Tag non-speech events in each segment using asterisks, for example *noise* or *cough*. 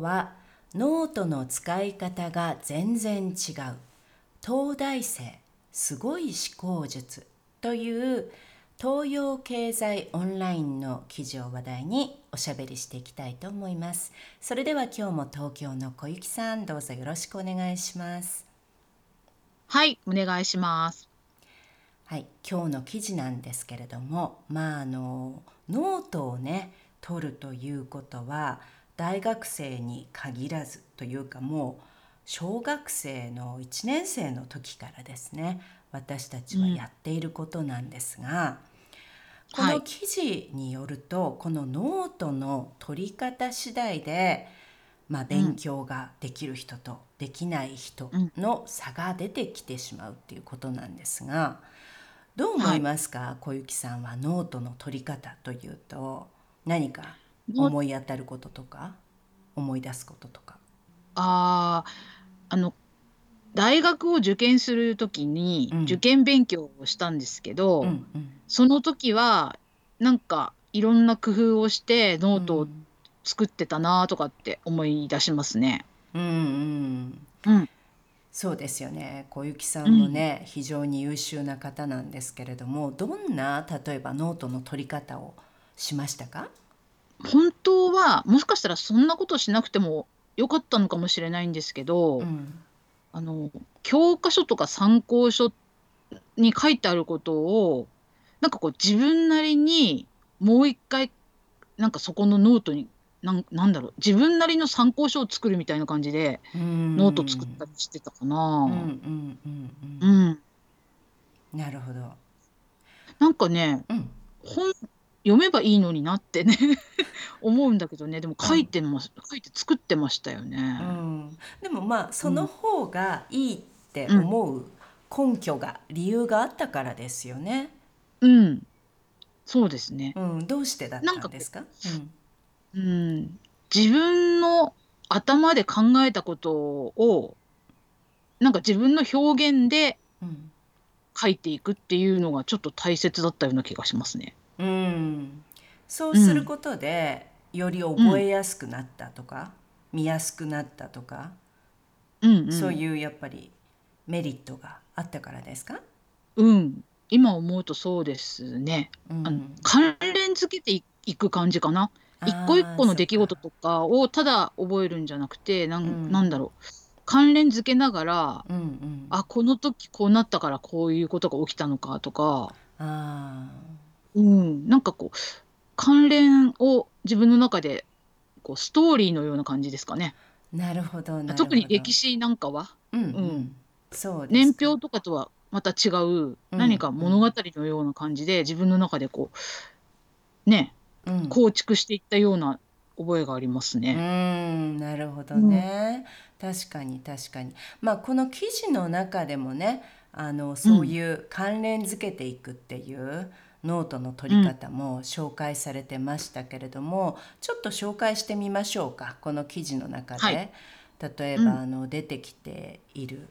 はノートの使い方が全然違う東大生すごい思考術という東洋経済オンラインの記事を話題におしゃべりしていきたいと思います。それでは今日も東京の小雪さんどうぞよろしくお願いします。はいお願いします。はい今日の記事なんですけれどもまああのノートをね取るということは大学生に限らずというかもう小学生の1年生の時からですね私たちはやっていることなんですが、うん、この記事によると、はい、このノートの取り方次第で、まあ、勉強ができる人とできない人の差が出てきてしまうっていうことなんですがどう思いますか、はい、小雪さんはノートの取り方というと。何か思い当たることとか？思い出すこととか？ああ、あの大学を受験する時に受験勉強をしたんですけど、うんうん。その時はなんかいろんな工夫をしてノートを作ってたなとかって思い出しますね。うんうんうん。そうですよね。小雪さんもね、非常に優秀な方なんですけれども、どんな例えばノートの取り方をしましたか？本当は、もしかしたらそんなことしなくても良かったのかもしれないんですけど、うん。あの、教科書とか参考書に書いてあることを、なんかこう自分なりにもう一回、なんかそこのノートに、なんなんだろう、自分なりの参考書を作るみたいな感じで、ノート作ったりしてたかうんな。なるほど。なんかね、うん。本読めばいいのになってね。*laughs* 思うんだけどね。でも書いてま書いて作ってましたよね。うん、でもまあその方がいいって思う根拠が、理由があったからですよね。うん、そうですね。うん、どうしてだったんですか？うん、うん、自分の頭で考えたことをなんか自分の表現で書いていくっていうのがちょっと大切だったような気がしますね。うん、そうすることで、より覚えやすくなったとか、見やすくなったとか、うんうそういうやっぱりメリットがあったからですか？うん。今思うとそうですね。うあの、関連付けていいく感じかな。一個一個の出来事とかをただ覚えるんじゃなくて、なうんなんだろう。関連付けながら、うんうん。あ、この時こうなったからこういうことが起きたのかとか、ああ。うん、なんかこう、関連を自分の中で、こうストーリーのような感じですかね。なるほど特に歴史なんかは、うんううん。そう年表とかとはまた違う、何か物語のような感じで、自分の中でこう、ね、うん。構築していったような覚えがありますうね。ん、なるほどうん。ね。確かに確かに。まあこの記事の中でもね、あのそういう関連づけていくっていうノートの取り方も紹介されてましたけれども、ちょっと紹介してみましょうかこの記事の中で、はい、例えば、あの出てきている、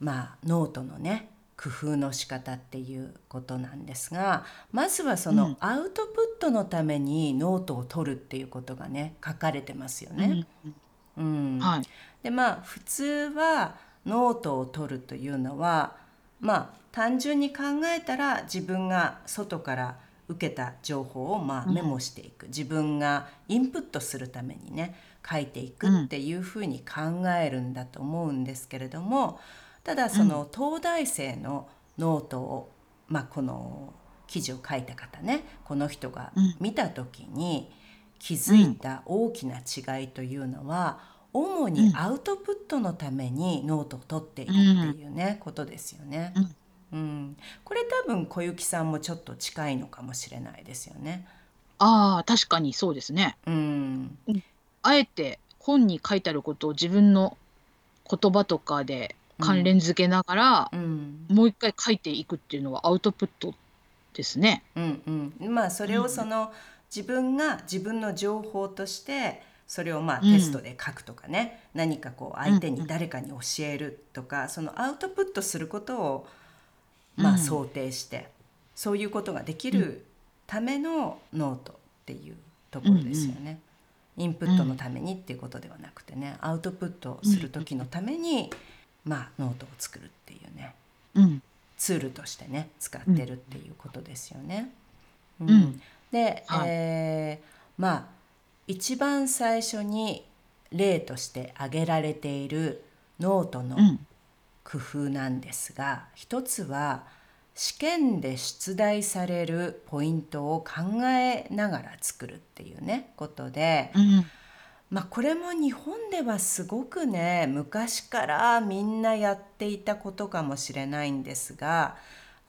まあ、ノートのね工夫の仕方っていうことなんですがまずはそのアウトプットのためにノートを取るっていうことがね書かれてますよね。うん、うん。はい、でまあ普通はノートを取るというのはまあ単純に考えたら自分が外から受けた情報をまあメモしていく、自分がインプットするためにね書いていくっていうふうに考えるんだと思うんですけれどもただその東大生のノートを、まあ、この記事を書いた方ねこの人が見た時に気づいた大きな違いというのは、主にアウトプットのためにノートを取っているっていうね、ことですよね。うん、これ多分小雪さんもちょっと近いのかもしれないですよね。ああ、確かにそうですね。うん、うん。あえて本に書いてあることを自分の言葉とかで関連付けながら、うん、もう一回書いていくっていうのはアウトプットですね。うんうん、まあそれをその、自分が自分の情報としてそれをまあテストで書くとかね、うん、何かこう相手に誰かに教えるとか、そのアウトプットすることをまあ想定して、そういうことができるためのノートっていうところですよね。インプットのためにっていうことではなくてねアウトプットする時のために、まあ、ノートを作るっていうね、うん、ツールとしてね使ってるっていうことですよね。うん、うん、で、はい、えー、まあ一番最初に例として挙げられているノートの工夫なんですが、うん、一つは試験で出題されるポイントを考えながら作るっていうねことで、うん、まあこれも日本ではすごくね昔からみんなやっていたことかもしれないんですが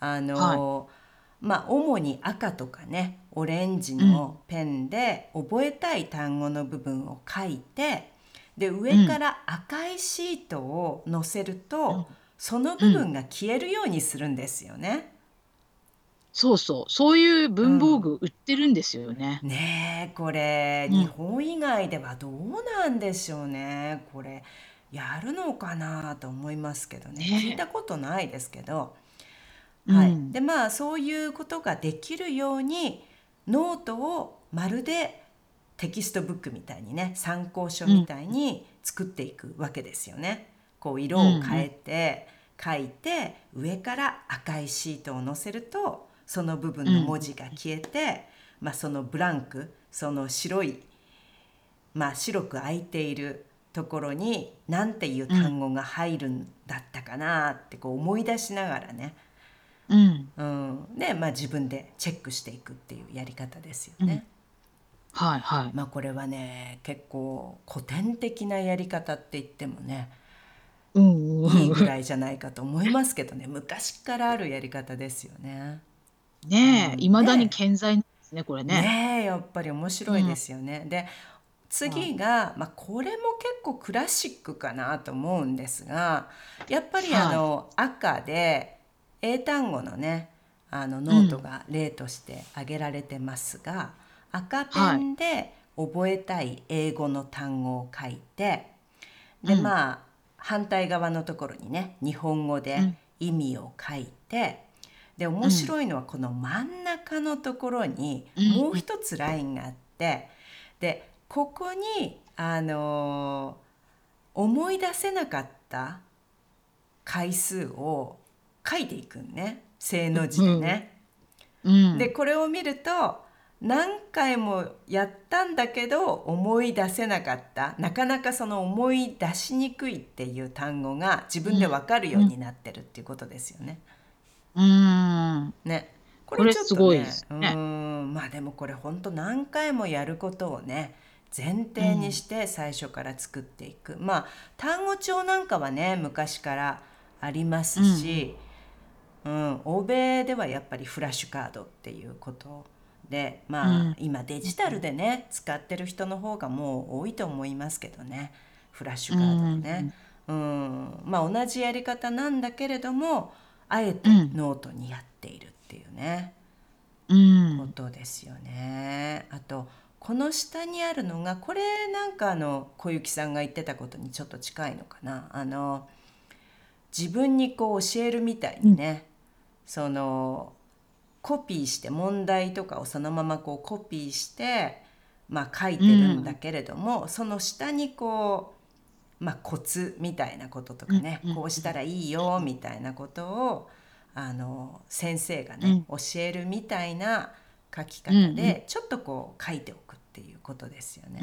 あの、はい、まあ主に赤とかねオレンジのペンで覚えたい単語の部分を書いてで上から赤いシートを載せると、うん。その部分が消えるようにするんですよね。そうそう、そういう文房具売ってるんですよね。ねえこれ、日本以外ではどうなんでしょうね。これやるのかなと思いますけどね。聞いたことないですけど、はい、でまあそういうことができるようにノートをまるでテキストブックみたいにね参考書みたいに作っていくわけですよね。こう色を変えて書いて、上から赤いシートを載せるとその部分の文字が消えて、まあ、そのブランクその白い、まあ、白く空いているところに何ていう単語が入るんだったかなってこう思い出しながらね、うんうん、で、まあ、自分でチェックしていくっていうやり方ですよね。うん、はいはい。まあこれはね結構古典的なやり方って言ってもねいいぐらいじゃないかと思いますけどね *laughs* 昔からあるやり方ですよね。ねえ、いまだに健在ですね、これね。ねえやっぱり面白いですよね。で次が、まあ、これも結構クラシックかなと思うんですがやっぱりあの、赤で英単語のねあのノートが例として挙げられてますが、赤ペンで覚えたい英語の単語を書いて、でまあ反対側のところにね日本語で意味を書いて、で面白いのはこの真ん中のところにもう一つラインがあって、でここにあの思い出せなかった回数を書いていくんね。正の字でね。うん、でこれを見ると何回もやったんだけど思い出せなかった。なかなかその思い出しにくいっていう単語が自分で分かるようになってるっていうことですよね。うん、ね。これちょっとね、ね、うん。まあでもこれ本当何回もやることをね前提にして最初から作っていく、うん、まあ単語帳なんかはね昔からありますし、うん、うん、欧米ではやっぱりフラッシュカードっていうことでまあ、うん、今デジタルでね使ってる人の方がもう多いと思いますけどね。フラッシュカードね、うん、まあ同じやり方なんだけれどもあえてノートにやっているっていうね、うん、ことですよね。あとこの下にあるのがこれなんかあの小雪さんが言ってたことにちょっと近いのかな。あの自分にこう教えるみたいにね、うん、そのコピーして問題とかをそのままこうコピーして、まあ、書いてるんだけれども、うん、その下にこう、まあ、コツみたいなこととかね、うん、こうしたらいいよみたいなことをあの先生がね、教えるみたいな書き方でちょっとこう書いておくっていうことですよね。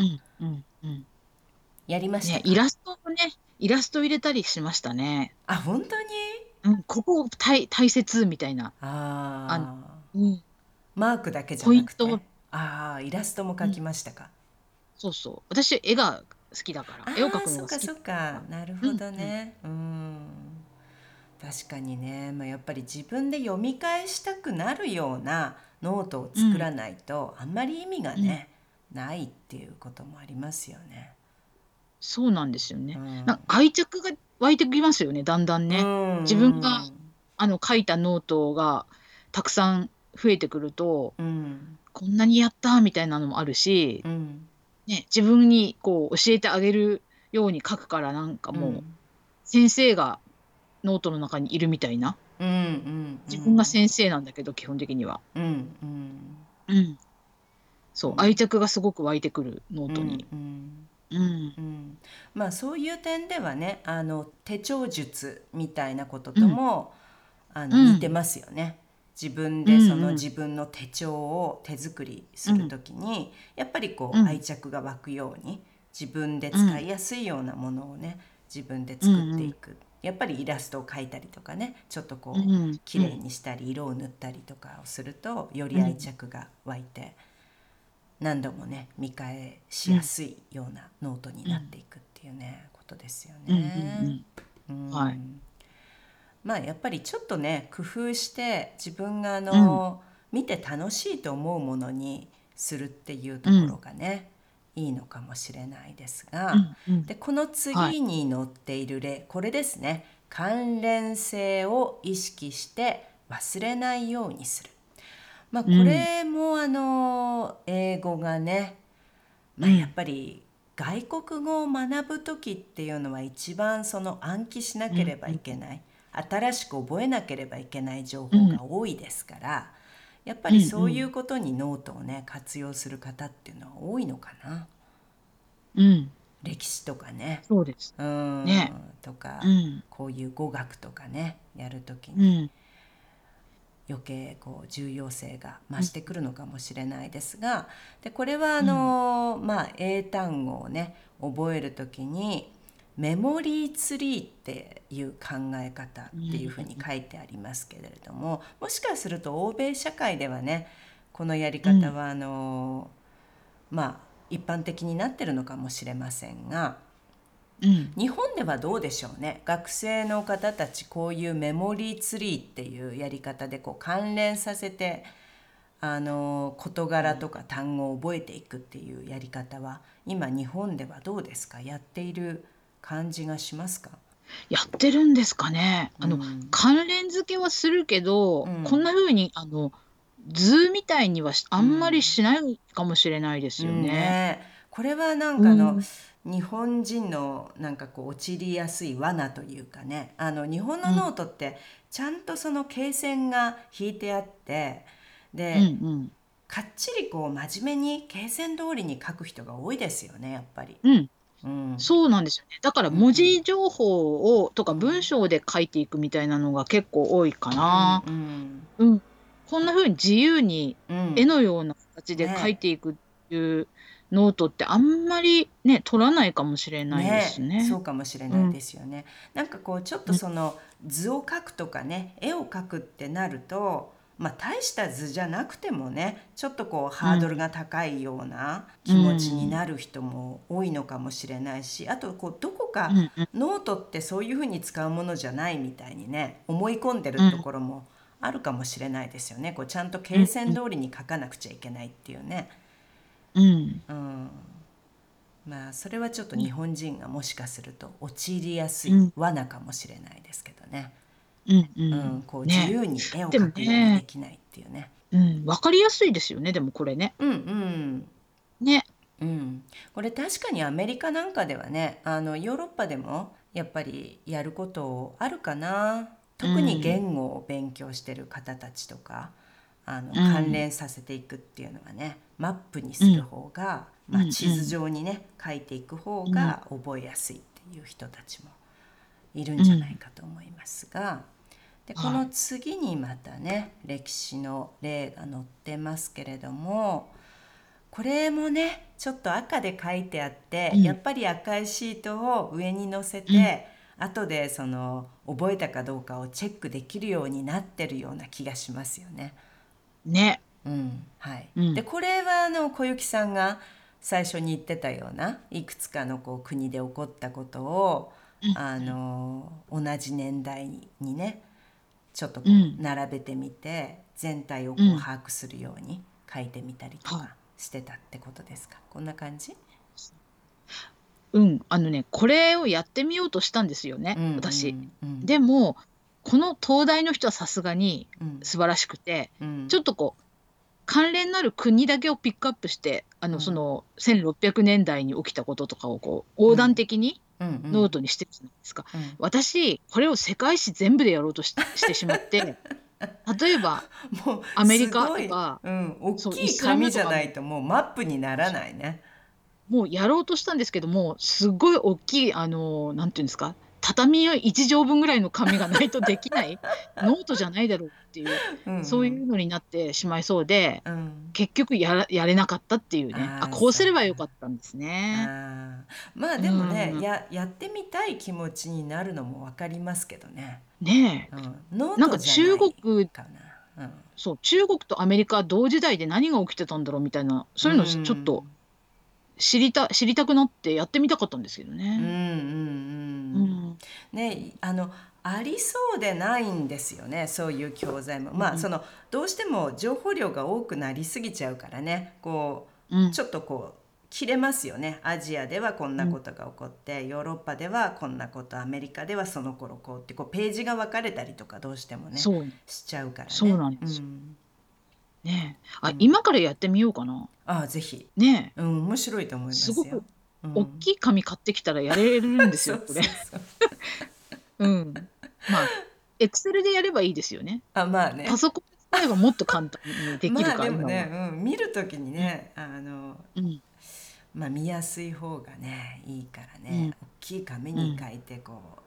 やりました、ね、イラストをねイラスト入れたりしましたね。あ本当に？うん、ここ大大切みたいな。ああうん、マークだけじゃなくて？ああイラストも描きましたか、そうそう。私、絵が好きだから、絵を描くのが好き。そっかなるほどね。うん、確かにね、まあ、やっぱり自分で読み返したくなるようなノートを作らないと、あんまり意味がね、ないっていうこともありますよね。そうなんですよね。うん。なんか愛着が湧いてきますよね、だんだんね。うん。自分があの書いたノートがたくさん増えてくると、うん。こんなにやったみたいなのもあるし、うん。ね、自分にこう教えてあげるように書くからなんかもううん。先生がノートの中にいるみたいな。うんうん。自分が先生なんだけど基本的には。うんうん。うん、そううん。愛着がすごく湧いてくるノートに。うんうんうん。まあそういう点ではねあの手帳術みたいなこととも、あのうん。似てますよね。自分でうん。うんその自分の手帳を手作りするときに、やっぱりこううん。愛着が湧くように自分で使いやすいようなものをね自分で作っていく、やっぱりイラストを描いたりとかねちょっとこう、うん綺麗にしたり色を塗ったりとかをするとより愛着が湧いて何度もね見返しやすいようなノートになっていくっていうねことですようんうんね。うんはいまあやっぱりちょっとね工夫して自分があの、見て楽しいと思うものにするっていうところがね、いいのかもしれないですが。うんうんでこの次に載っている例、これですね関連性を意識して忘れないようにする。まあこうんれもあの英語がね、まあ、うんやっぱり外国語を学ぶ時っていうのは一番その暗記しなければいけない、新しく覚えなければいけない情報が多いですから、やっぱりそういうことにノートをね活用する方っていうのは多いのかな。うん、歴史とかね。そうです。うん。ね。とか、うん。こういう語学とかねやるときうにん余計こう重要性が増してくるのかもしれないですがでこれはあの、まあ、英単語をね覚えるときにメモリーツリーっていう考え方っていうふうに書いてありますけれどももしかすると欧米社会ではねこのやり方はあの、まあ一般的になってるのかもしれませんが。うん。日本ではどうでしょうね。学生の方たちこういうメモリーツリーっていうやり方でこう関連させてあの事柄とか単語を覚えていくっていうやり方は今日本ではどうですか？やっている感じがしますか？やってるんですかね。あの、うん。関連付けはするけど、うん。こんな風にあの図みたいにはしあんまりしないかもしれないですようん。ね。ねこれはなんかあの、うん日本人のなんかこう陥りやすい罠というかね。あの日本のノートってちゃんとその罫線が引いてあってで、うんかっちりこう真面目に罫線通りに書く人が多いですよねやっぱり。うん。うん、うん、そうなんですよね。だから文字情報をとか文章で書いていくみたいなのが結構多いかな。うんうん、こんな風に自由にうん。絵のような形で書いていくっていうノートってあんまりね取らないかもしれないですね。そうかもしれないですよね。なんかこうちょっとその図を描くとかね絵を描くってなると、まあ大した図じゃなくてもねちょっとこうハードルが高いような気持ちになる人も多いのかもしれないし、あとこうどこかうんうんノートってそういうふうに使うものじゃないみたいにね思い込んでるところもあるかもしれないですよね。こうちゃんと罫線通りに書かなくちゃいけないっていうね。うん。うん、まあそれはちょっと日本人がもしかすると陥りやすいうん。罠かもしれないですけどね。うんううん。んこうね自由に絵を描くようにできないっていうね。うん、わかりやすいですよねでもこれね。うんうん。ね。うん、これ確かにアメリカなんかではねあのヨーロッパでもやっぱりやることあるかな。特に言語を勉強してる方たちとか、あの関連させていくっていうのはねマップにする方が、まあ、うんうん。地図上にね書いていく方が覚えやすいっていう人たちもいるんじゃないかと思いますが。でこの次にまたね歴史の例が載ってますけれどもこれもねちょっと赤で書いてあって、うん。やっぱり赤いシートを上に載せて、後でその覚えたかどうかをチェックできるようになってるような気がしますよね。ね。うん。はい。うん。でこれはあの小雪さんが最初に言ってたようないくつかのこう国で起こったことをうん。あの同じ年代にねちょっとこううん。並べてみて全体をこううん。把握するように書いてみたりとはい。かしてたってことですか？こんな感じ？うん、あのね、これをやってみようとしたんですよね、うん私。でも、この東大の人はさすがにうん。素晴らしくて、うん。ちょっとこう、関連のある国だけをピックアップして、あの、うん。その1600年代に起きたこととかをこう、横断的にノートにしてるじゃないですか。うん。私、これを世界史全部でやろうとししてしまって、*laughs* 例えば、もうアメリカとかうん、大きい紙じゃないともうマップにならないね。もうやろうとしたんですけども、すごい大きい、あの、なんていうんですか、畳1畳分ぐらいの紙がないとできない、*laughs* ノートじゃないだろうっていう、うん。うんそういうのになってしまいそうで、うん。結局やらやれなかったっていうね、あこうすればよかったんですね。あーまあでもね、うんややってみたい気持ちになるのも分かりますけどね。ねえ、うん、ノーなんかトじゃない中国、かな。うん。そう、中国とアメリカ同時代で何が起きてたんだろうみたいな、そういうのちょっと知りた知りたくなってやってみたかったんですけどね。うんううんんねあのありそうでないんですよねそういう教材も。まうん。あそのどうしても情報量が多くなりすぎちゃうからねこうちょっとこう切れますよね。アジアではこんなことが起こって、ヨーロッパではこんなことアメリカではその頃こうってこうページが分かれたりとかどうしてもねしちゃうからね。そうなんです。よん。ねえ。あ、うん。今からやってみようかな。ああぜひ、ねえ。うん、面白いと思いますよ。すごくうん大きい紙買ってきたらやれるんですよ、これ。そうそうそううん。まあ、エクセルでやればいいですよね。あまあね。パソコンで使えばもっと簡単にできるまあでも今はね、うん、見るときにね、あのうん。まあ見やすい方がねいいからね、うん大きい紙に書いてこう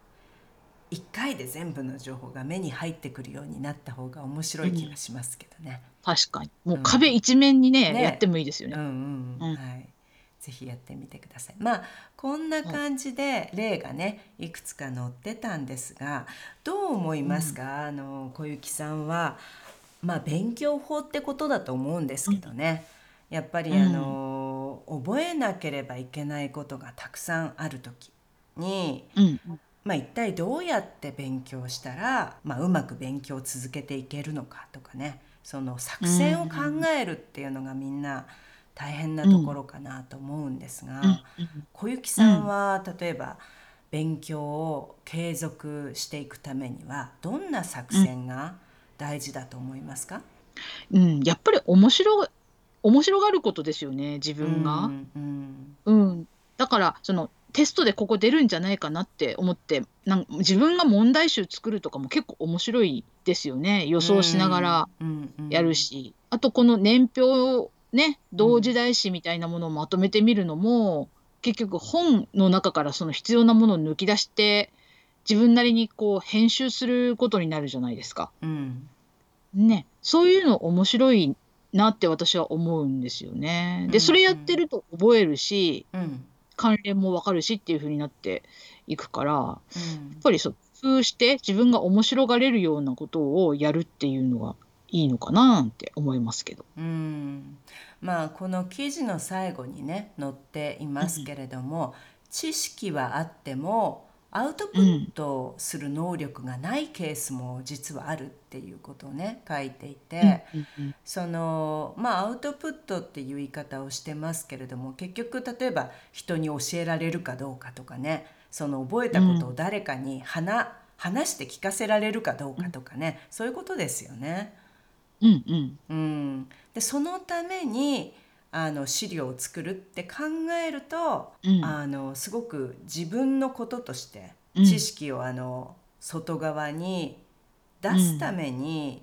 一回で全部の情報が目に入ってくるようになった方が面白い気がしますけどね。確かに。もううん壁一面にね、ねやってもいいですようんね。うん、うんはい。ぜひやってみてください。まあこんな感じで例がねいくつか載ってたんですがどう思いますか、あの小雪さんはまあ勉強法ってことだと思うんですけどね、やっぱりうん。あの、覚えなければいけないことがたくさんある時に、うん。まあ、一体どうやって勉強したら、まあ、うまく勉強を続けていけるのかとかね。その作戦を考えるっていうのがみんな大変なところかなと思うんですが、うん。小雪さんは例えば勉強を継続していくためにはどんな作戦が大事だと思いますか、うん。やっぱり面白い、面白がることですよね、自分が。うんうんうん、だからそのテストでここ出るんじゃないかなって思ってなん自分が問題集作るとかも結構面白いですよね予想しながらうんうんやるし、あとこの年表をね同時代史みたいなものをまとめてみるのも、結局本の中からその必要なものを抜き出して自分なりにこう編集することになるじゃないですか。うん。ね、そういうの面白いなって私は思うんですよね。うん。でそれやってると覚えるし、うん。関連もわかるしっていう風になっていくから、やっうんぱりそう工夫して自分が面白がれるようなことをやるっていうのがいいのかななんて思いますけど。うんまあこの記事の最後にね載っていますけれども、知識はあってもアウトプットする能力がないケースも実はあるっていうことをね書いていて、うんうんそのまあアウトプットっていう言い方をしてますけれども結局例えば人に教えられるかどうかとかねその覚えたことを誰かに話,、話して聞かせられるかどうかとかね、そういうことですよね。うんうん。うん、でそのためにあの資料を作るって考えると、うん。あのすごく自分のこととしてうん。知識をあの外側に出すために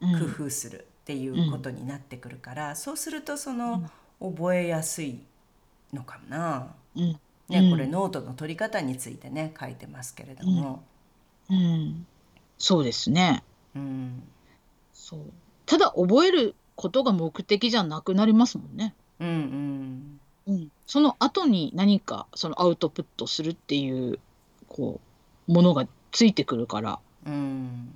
うん。工夫するっていうことになってくるから、そうするとその覚えやすいのかな。うん。ね、うん。これノートの取り方についてね書いてますけれども、うん。そうですね。うんそう。ただ覚えることが目的じゃなくなりますもんね。うんうん。うん、その後に何かそのアウトプットするっていうこうものがついてくるから。うん。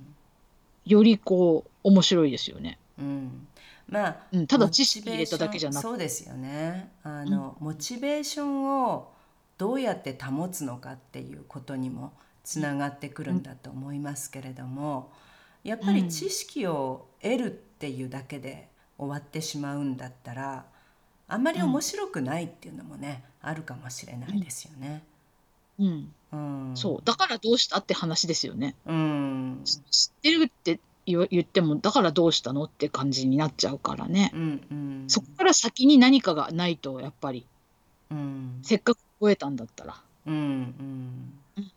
よりこう面白いですよね。うん、まあうん、ただ知識入れただけじゃなく。そうですよね。あの、モチベーションをどうやって保つのかっていうことにもつながってくるんだと思いますけれどもやっぱり知識を得るっていうだけで終わってしまうんだったらあんまり面白くないっていうのもねあるかもしれないですよね。うん。うん、そう。だからどうしたって話ですよね。うん知ってるって言っても、だからどうしたのって感じになっちゃうからね。うんうんそこから先に何かがないと、やっぱり、うんせっかく覚えたんだったら。うんうんうん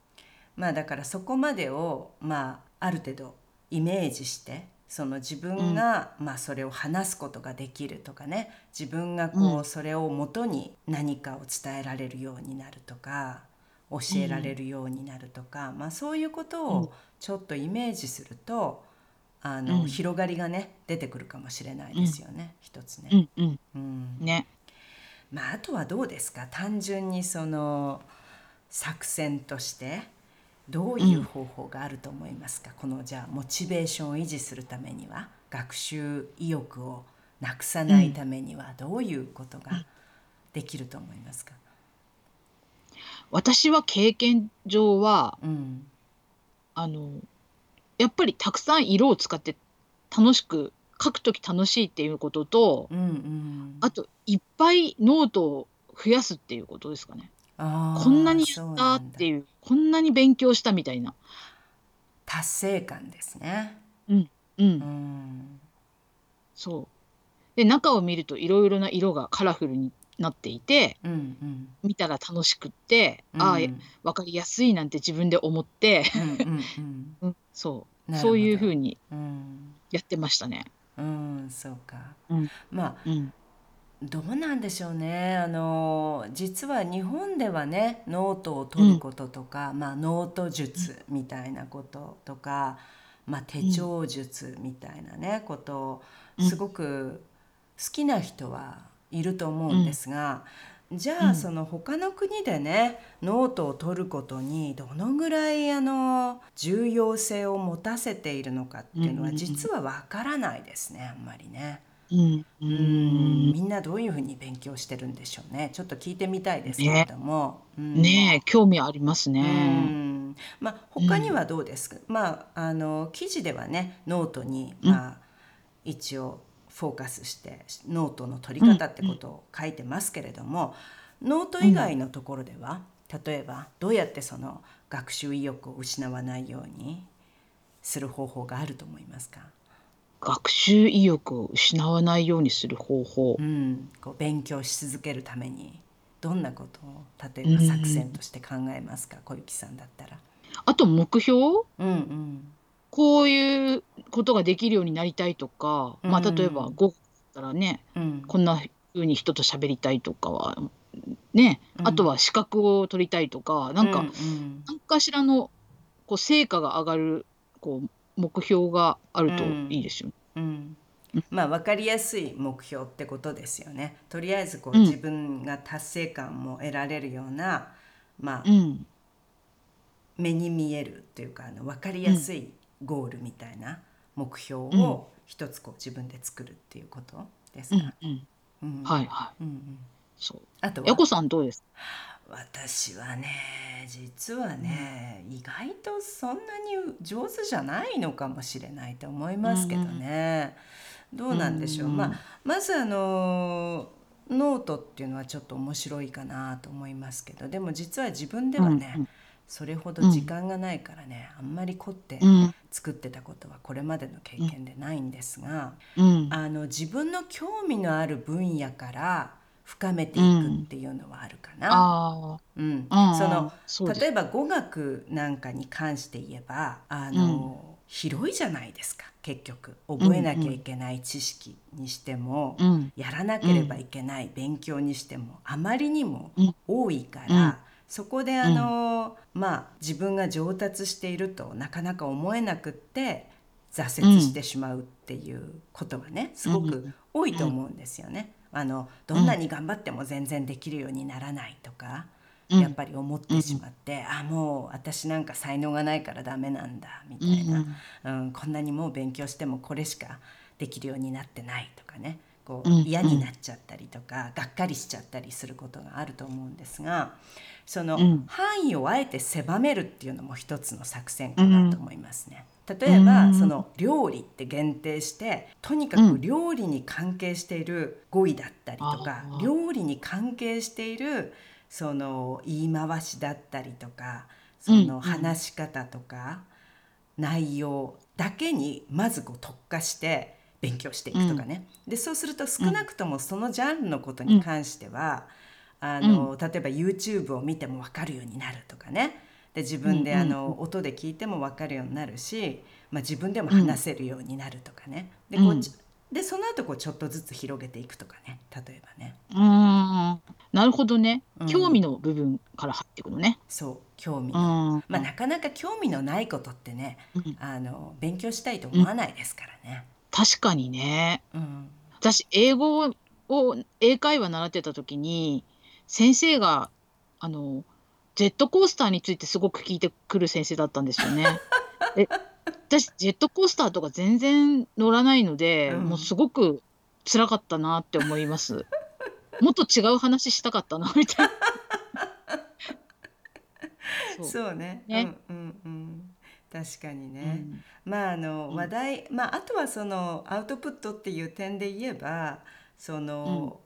まあだからそこまでをまあある程度イメージしてその自分が、まあそれを話すことができるとかね。自分がこう、うん。それをもとに何かを伝えられるようになるとか教えられるようになるとか、まあそういうことうん。をちょっとイメージするとあの、うん。広がりがね出てくるかもしれないですよね、一つうね。んうん。うん。ね。まあ、あとはどうですか？単純にその作戦としてどういう方法があると思いますか、このじゃあモチベーションを維持するためには学習意欲をなくさないためにはどういうことができると思いますか、私は経験上は、うん。あの、やっぱりたくさん色を使って楽しく、書くとき楽しいっていうことと、うんうん、あと、いっぱいノートを増やすっていうことですかね。こんなにやったっていう、こんなに勉強したみたいな。達成感ですね。うん。うんそう。で、中を見るといろいろな色がカラフルになっていて、うんうん見たら楽しくって、うんああ、わかりやすいなんて自分で思って、うんうんうん *laughs* うん、そう。そういうふうにうんやってましたね。うんそうか。うん。まあうん。どうなんでしょうね。あの実は日本ではねノートを取ることとか、まあ、ノート術みたいなこととか、まあ、手帳術みたいなねことをうん。すごく好きな人はいると思うんですが、じゃうん。あその他の国でねノートを取ることにどのぐらいあの重要性を持たせているのかっていうのはうんうんうん。実はわからないですねあんまりね。うん。みんなどういうふうに勉強してるんでしょうね。ちょっと聞いてみたいですけれども。うんねえ、興味ありますうね。んまあ他にはどうですか？まああの記事ではねノートにまあ一応フォーカスしてノートの取り方ってことを書いてますけれども、ノート以外のところでは例えばどうやってその学習意欲を失わないようにする方法があると思いますか？学習意欲を失わないようにする方法。う。ん、こう勉強し続けるためにどんなことを例えば作戦として考えますか、小雪さんだったら。あと目標？うんうん。こういうことができるようになりたいとか、まあうん。例えば語学だったらね、うん。こんな風に人と喋りたいとかは、ね、うん。あとは資格を取りたいとか、なんか、うんうん。何かしらのこう成果が上がるこう目標があるといいですよね。うん。まあ分かりやすい目標ってことですよね。とりあえずこう、うん。自分が達成感も得られるような、まあ、うん、目に見えるっていうかあの分かりやすいゴールみたいな目標うん。を一つこう自分で作るっていうことですか？うん、うん、うん。はいはい。うんうんそう。あとは？やこさんどうです？か。私はね実はね、意外とそんなに上手じゃないのかもしれないと思いますけどね、どうなんでしょう、うん。まあまずあのノートっていうのはちょっと面白いかなと思いますけどでも実は自分ではね、うんそれほど時間がないからね、あんまり凝ってうん、作ってたことはこれまでの経験でないんですが、うん、あの自分の興味のある分野から深めていくっていうのはあるかな。あうん。あ、その例えば語学なんかに関して言えばあの、広いじゃないですか。結局。覚えなきゃいけない知識にしても、うん、やらなければいけない勉強にしてもあまりにもうん。多いから、そこであの、まあ自分が上達しているとなかなか思えなくって挫折してしまうっていうことがねすごく多いと思うんですよね。あのどんなに頑張っても全然できるようにならないとか、うん。やっぱり思ってしまって、あもう私なんか才能がないからダメなんだみたいな、うんこんなにもう勉強してもこれしかできるようになってないとかね。こうんう嫌になっちゃったりとか、がっかりしちゃったりすることがあると思うんですがそのうん。範囲をあえて狭めるっていうのも一つの作戦かなと思いますね。例えば、うん。その料理って限定してとにかく料理に関係している語彙だったりとか、あー料理に関係しているその言い回しだったりとかそのうん。話し方とか、内容だけにまずこう特化して勉強していくとかね、でそうすると少なくともそのジャンルのことに関しては、あの例えば YouTube を見ても分かるようになるとかねで自分でうんあの、音で聞いても分かるようになるし、まあ、自分でも話せるようになるとかね、でこううん。でその後こうちょっとずつ広げていくとかね例えばね。うーんなるほどね。うん。興味の部分から入ってくるのね。そう興味うの、ん。まあ、なかなか興味のないことってねうん。あの勉強したいと思わないですからね。確かにね。うん。私英語を英会話習ってた時に先生があのジェットコースターについてすごく聞いてくる先生だったんですよね。*laughs* え私ジェットコースターとか全然乗らないので、うん。もうすごく辛かったなって思います。*laughs* もっと違う話したかったなみたいな。*laughs* そう。ね。ね。うんうんうん。確かにうね、ん。まああのうん。話題、まああとはそのアウトプットっていう点で言えばその、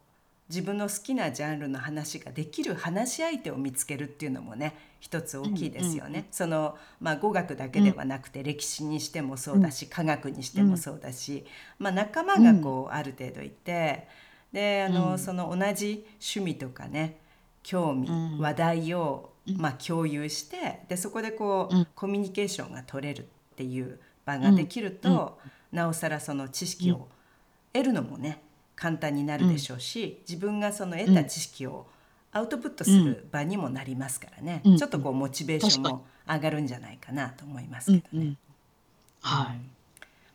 自分の好きなジャンルの話ができる話し相手を見つけるっていうのもね一つ大きいですよね。うんうんうん。そのまあ語学だけではなくて、歴史にしてもそうだし、科学にしてもそうだし、まあ仲間がこうある程度いて、であの、うん。その同じ趣味とかね興味、うん。話題をうん。まあ共有してでそこでこう、うん。コミュニケーションが取れるっていう場ができると、なおさらその知識を得るのもね簡単になるでしょうし、自分がその得た知識をアウトプットする場にもなりますからね、うん。ちょっとこうモチベーション確も上がるんじゃないかなと思いますうんけどね。うんはい、うん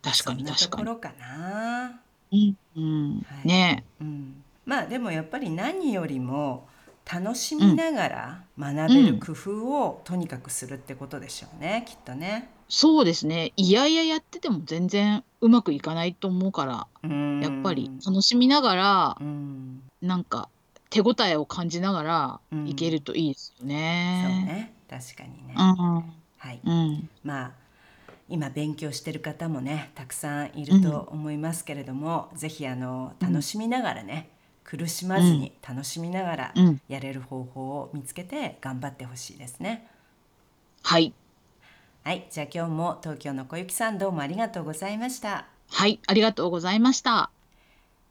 確かに確かに。ところかな。うん。うん。はい。ね。うん、まあでもやっぱり何よりも楽しみながら学べる工夫をとにかくするってことでしょうね、きっとね。そうですね。いやいややってても全然うまくいかないと思うから、うん。やっぱり。楽しみながら、うん、なんか手応えを感じながらうん。いけるといいですよそうね。ね確かにね。うん。はい、うん。まあ今勉強してる方もねたくさんいると思いますけれども、ぜひあの楽しみながらね苦しまずに楽しみながらうん。やれる方法を見つけて頑張ってほしいですね。はいはい、じゃあ今日も東京の小雪さんどうもありがとうございました。はいありがとうございました。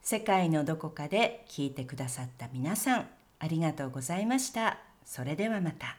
世界のどこかで聞いてくださった皆さんありがとうございました。それではまた。